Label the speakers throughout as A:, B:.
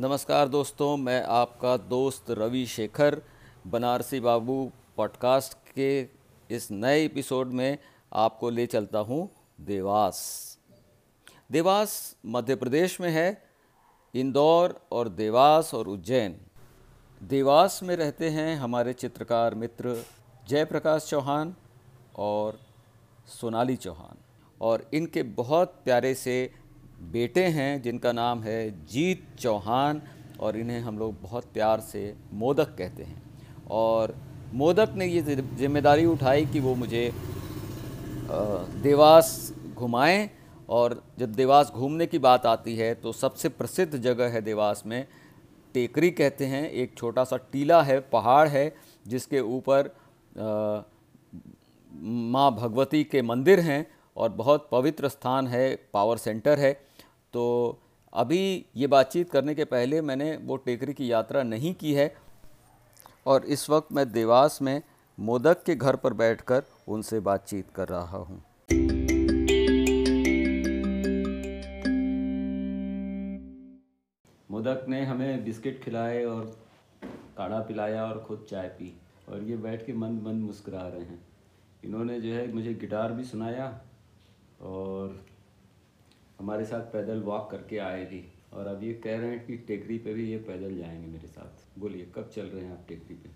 A: नमस्कार दोस्तों, मैं आपका दोस्त रवि शेखर बनारसी बाबू पॉडकास्ट के इस नए एपिसोड में आपको ले चलता हूँ देवास। देवास मध्य प्रदेश में है, इंदौर और देवास और उज्जैन। देवास में रहते हैं हमारे चित्रकार मित्र जयप्रकाश चौहान और सोनाली चौहान। और इनके बहुत प्यारे से बेटे हैं जिनका नाम है जीत चौहान और इन्हें हम लोग बहुत प्यार से मोदक कहते हैं। और मोदक ने ये ज़िम्मेदारी उठाई कि वो मुझे देवास घुमाएँ और जब देवास घूमने की बात आती है तो सबसे प्रसिद्ध जगह है देवास में टेकरी कहते हैं। एक छोटा सा टीला है, पहाड़ है, जिसके ऊपर माँ भगवती के मंदिर हैं और बहुत पवित्र स्थान है, पावर सेंटर है। तो अभी ये बातचीत करने के पहले मैंने वो टेकरी की यात्रा नहीं की है और इस वक्त मैं देवास में मोदक के घर पर बैठकर उनसे बातचीत कर रहा हूँ। मोदक ने हमें बिस्किट खिलाए और काढ़ा पिलाया और ख़ुद चाय पी और ये बैठ के मन मन मुस्कुरा रहे हैं। इन्होंने जो है मुझे गिटार भी सुनाया और हमारे साथ पैदल वॉक करके आए भी और अब ये कह रहे हैं कि टेकरी पे भी ये पैदल जाएँगे मेरे साथ। बोलिए कब चल रहे हैं आप टेकरी पे?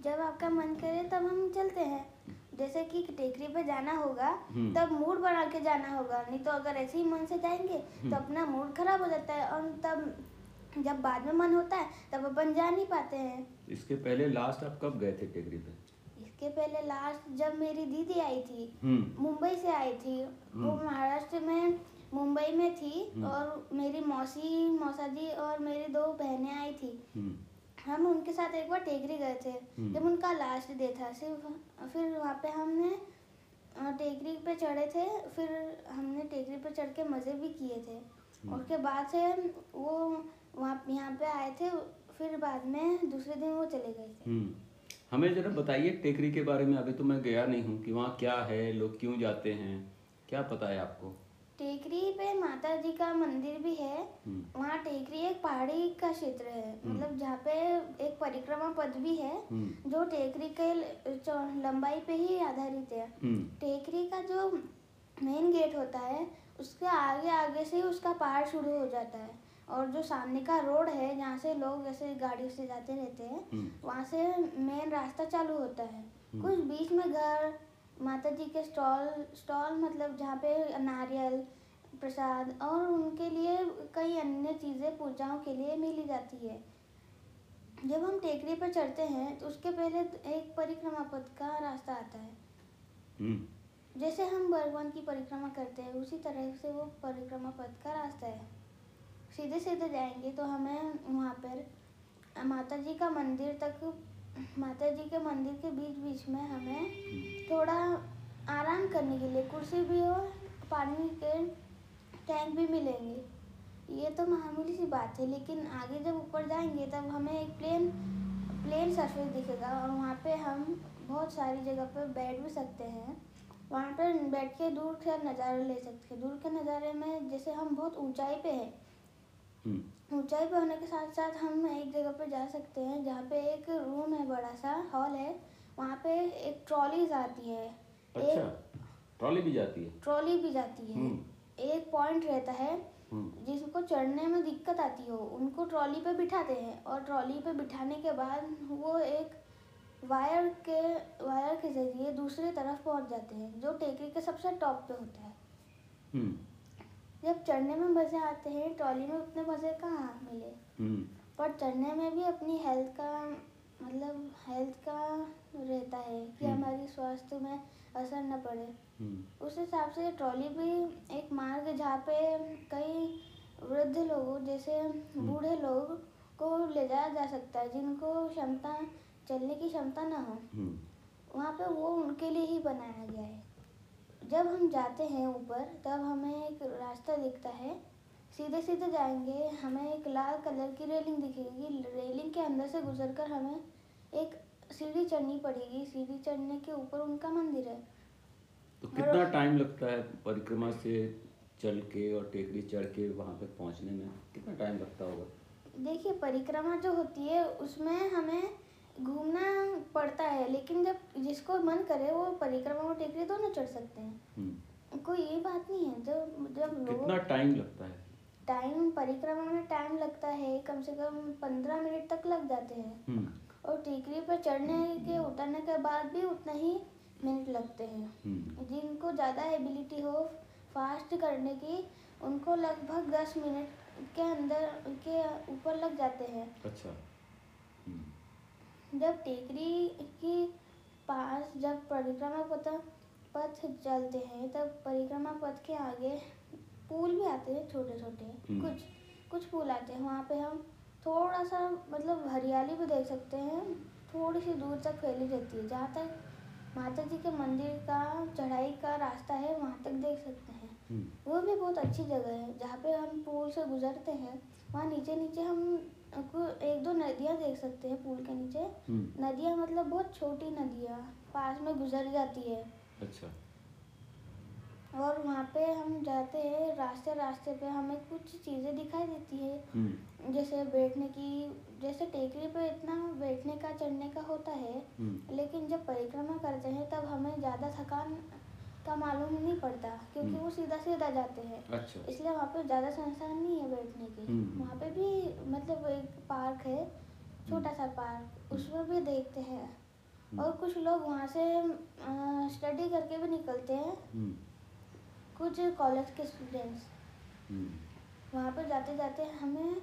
B: जब आपका मन करे तब हम चलते हैं। जैसे कि टेकरी पे जाना होगा हम्म। तब मूड बना के जाना होगा। नहीं तो अगर ऐसे ही मन से जाएँगे तो हम्म। अपना मूड खराब हो जाता है और तब जब बाद में मन होता है तब अपन जा नहीं पाते हैं।
A: इसके पहले लास्ट आप कब गए थे टेकरी पे?
B: इसके पहले लास्ट जब मेरी दीदी आई थी हम्म। मुंबई से आई थी वो महाराष्ट्र में मुंबई में थी और मेरी मौसी मौसा जी और मेरी दो बहनें आई थी हम उनके साथ एक बार टेकरी गए थे हम्म। जब उनका लास्ट डे था सिर्फ़ फिर वहाँ पे हमने टेकरी पे चढ़े थे फिर हमने टेकरी पे चढ़ के मज़े भी किए थे हम्म। उसके बाद से वो वहाँ यहाँ पे आए थे फिर बाद में दूसरे दिन वो चले गए थे हम्म।
A: हमें जरा बताइए टेकरी के बारे में अभी तो मैं गया नहीं हूँ कि वहाँ क्या है लोग क्यों जाते हैं क्या पता है आपको
B: टेकरी पे माता जी का मंदिर भी है हम्म। वहाँ टेकरी एक पहाड़ी का क्षेत्र है हम्म। मतलब जहाँ पे एक परिक्रमा पद भी है हम्म। जो टेकरी के लंबाई पे ही आधारित है टेकरी का जो मेन गेट होता है उसके आगे आगे से उसका पहाड़ शुरू हो जाता है और जो सामने का रोड है जहाँ से लोग जैसे गाड़ी से जाते रहते हैं वहाँ से मेन रास्ता चालू होता है। कुछ बीच में घर माता जी के स्टॉल स्टॉल मतलब जहाँ पे नारियल प्रसाद और उनके लिए कई अन्य चीज़ें पूजाओं के लिए मिली जाती है। जब हम टेकरी पर चढ़ते हैं तो उसके पहले एक परिक्रमा पथ का रास्ता आता है। हम्म। जैसे हम भगवान की परिक्रमा करते हैं उसी तरह से वो परिक्रमा पथ का रास्ता है। सीधे सीधे जाएँगे तो हमें वहाँ पर माता जी का मंदिर तक माता जी के मंदिर के बीच बीच में हमें थोड़ा आराम करने के लिए कुर्सी भी और पानी के टैंक भी मिलेंगे ये तो मामूली सी बात है, लेकिन आगे जब ऊपर जाएँगे तब हमें एक प्लेन प्लेन सरफेस दिखेगा और वहाँ पे हम बहुत सारी जगह पर बैठ भी सकते हैं वहाँ पर बैठ के दूर से नज़ारे ले सकते हैं दूर के नज़ारे में जैसे हम बहुत ऊंचाई पे हैं। ऊंचाई पे होने के साथ साथ हम एक जगह पे जा सकते हैं जहाँ पे एक रूम है बड़ा सा हॉल है वहाँ पे एक ट्रॉलीज आती है
A: अच्छा ट्रॉली भी जाती है
B: ट्रॉली भी जाती है हम्म। एक पॉइंट रहता है हम्म। जिसको चढ़ने में दिक्कत आती हो उनको ट्रॉली पे बिठाते हैं और ट्रॉली पे बिठाने के बाद वो एक वायर के वायर के ज़रिए दूसरी तरफ़ पहुँच जाते हैं जो टेकरी के सबसे टॉप पे होता है हम्म। जब चढ़ने में मज़े आते हैं ट्रॉली में उतने मज़े कहाँ मिले हम्म। पर चढ़ने में भी अपनी हेल्थ का मतलब हेल्थ का रहता है कि हम्म। हमारी स्वास्थ्य में असर न पड़े हम्म। उस हिसाब से ट्रॉली भी एक मार्ग जहाँ पे कई वृद्ध लोग जैसे बूढ़े लोग को ले जाया जा सकता है जिनको क्षमता चलने की क्षमता ना हो वहाँ पे वो उनके लिए ही बनाया गया है जब हम जाते हैं ऊपर तब हमें एक रास्ता दिखता है। सीधे सीधे जाएँगे हमें एक लाल कलर की रेलिंग दिखेगी। रेलिंग के अंदर से गुजरकर हमें एक सीढ़ी चढ़नी पड़ेगी। सीढ़ी चढ़ने के ऊपर उनका मंदिर है।
A: तो कितना टाइम लगता है परिक्रमा से चल के और टेकरी चढ़ के वहाँ पे पहुँचने में? कितना टाइम लगता होगा?
B: देखिए परिक्रमा जो होती है उसमें हमें घूमना पड़ता है लेकिन जब जिसको मन करे वो परिक्रमा और टेकरी दोनों चढ़ सकते हैं।
A: हम्म।
B: कोई ये बात नहीं है जब जब
A: कितना टाइम लगता है?
B: टाइम परिक्रमा में टाइम लगता है कम से कम पंद्रह मिनट तक लग जाते हैं।
A: हम्म,
B: और टेकरी पर चढ़ने के उतरने के बाद भी उतना ही मिनट लगते हैं।
A: हम्म,
B: जिनको ज़्यादा एबिलिटी हो फास्ट करने की उनको लगभग दस मिनट के अंदर के ऊपर लग जाते हैं।
A: अच्छा।
B: जब टेकरी के पास जब परिक्रमा पथ पथ चलते हैं तब परिक्रमा पथ के आगे पुल भी आते हैं छोटे छोटे
A: हम्म।
B: कुछ कुछ पुल आते हैं। वहाँ पे हम थोड़ा सा मतलब हरियाली भी देख सकते हैं। थोड़ी सी दूर तक फैली रहती है। जहाँ तक माता जी के मंदिर का चढ़ाई का रास्ता है वहाँ तक देख सकते हैं। वो भी बहुत अच्छी जगह है जहाँ पे हम पुल से गुजरते हैं वहाँ नीचे नीचे हम एक दो नदियाँ देख सकते हैं पुल के नीचे।
A: हम्म,
B: नदियाँ मतलब बहुत छोटी नदियाँ पास में गुजर जाती है।
A: अच्छा।
B: और वहाँ पे हम जाते हैं रास्ते रास्ते पे हमें कुछ चीज़ें दिखाई देती है।
A: हम्म,
B: जैसे बैठने की जैसे टेकरी पे इतना बैठने का चढ़ने का होता है
A: हम्म,
B: लेकिन जब परिक्रमा करते हैं तब हमें ज़्यादा थकान का मालूम नहीं पड़ता क्योंकि
A: हम्म।
B: वो सीधा सीधा जाते हैं।
A: अच्छा।
B: इसलिए वहाँ पे ज़्यादा संस्थान नहीं है बैठने की।
A: हम्म।
B: वहाँ पे भी मतलब एक पार्क है छोटा सा पार्क उसमें भी देखते हैं।
A: हम्म।
B: और कुछ लोग वहाँ से स्टडी करके भी निकलते हैं।
A: हम्म,
B: कुछ कॉलेज के स्टूडेंट्स
A: हम्म,
B: वहाँ पर जाते जाते हमें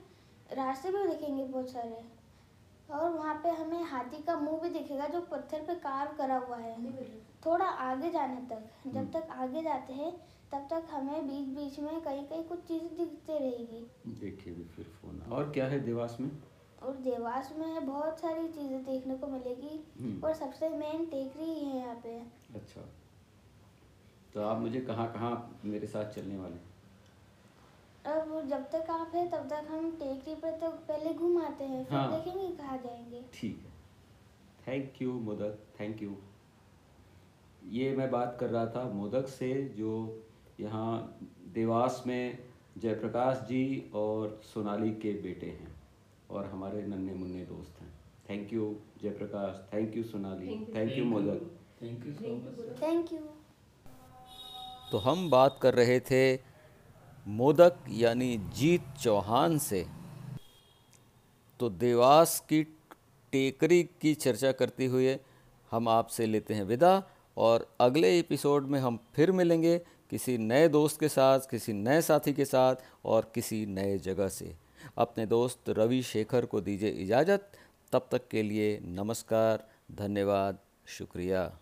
B: रास्ते भी दिखेंगे बहुत सारे। और वहाँ पे हमें हाथी का मुँह भी दिखेगा जो पत्थर पे कार्व करा हुआ है। थोड़ा आगे जाने तक
A: हम्म।
B: जब तक आगे जाते हैं तब तक हमें बीच बीच में कहीं कहीं कुछ चीज़ें दिखते रहेगी।
A: देखिए भी फिर फ़ोन और क्या है देवास में?
B: और देवास में बहुत सारी चीज़ें देखने को मिलेगी।
A: हम्म।
B: और सबसे मेन टेकरी ही है यहाँ पे।
A: अच्छा। तो आप मुझे कहाँ कहाँ मेरे साथ चलने वाले
B: अब जब तक आप है तब तक हम टेकरी पर तो पहले घूम आते हैं फिर
A: हाँ।
B: देखेंगे कहाँ जाएँगे।
A: ठीक है। Thank you Modak thank you ये मैं बात कर रहा था मोदक से जो यहाँ देवास में जयप्रकाश जी और सोनाली के बेटे हैं और हमारे नन्हे मुन्ने दोस्त हैं। Thank you Jayaprakash. Thank you Sonali. Thank you Modak.
C: Thank you so much
B: thank you
A: तो हम बात कर रहे थे मोदक यानी जीत चौहान से। तो देवास की टेकरी की चर्चा करते हुए हम आपसे लेते हैं विदा। और अगले एपिसोड में हम फिर मिलेंगे किसी नए दोस्त के साथ, किसी नए साथी के साथ और किसी नए जगह से। अपने दोस्त रवि शेखर को दीजिए इजाज़त। तब तक के लिए नमस्कार, धन्यवाद, शुक्रिया।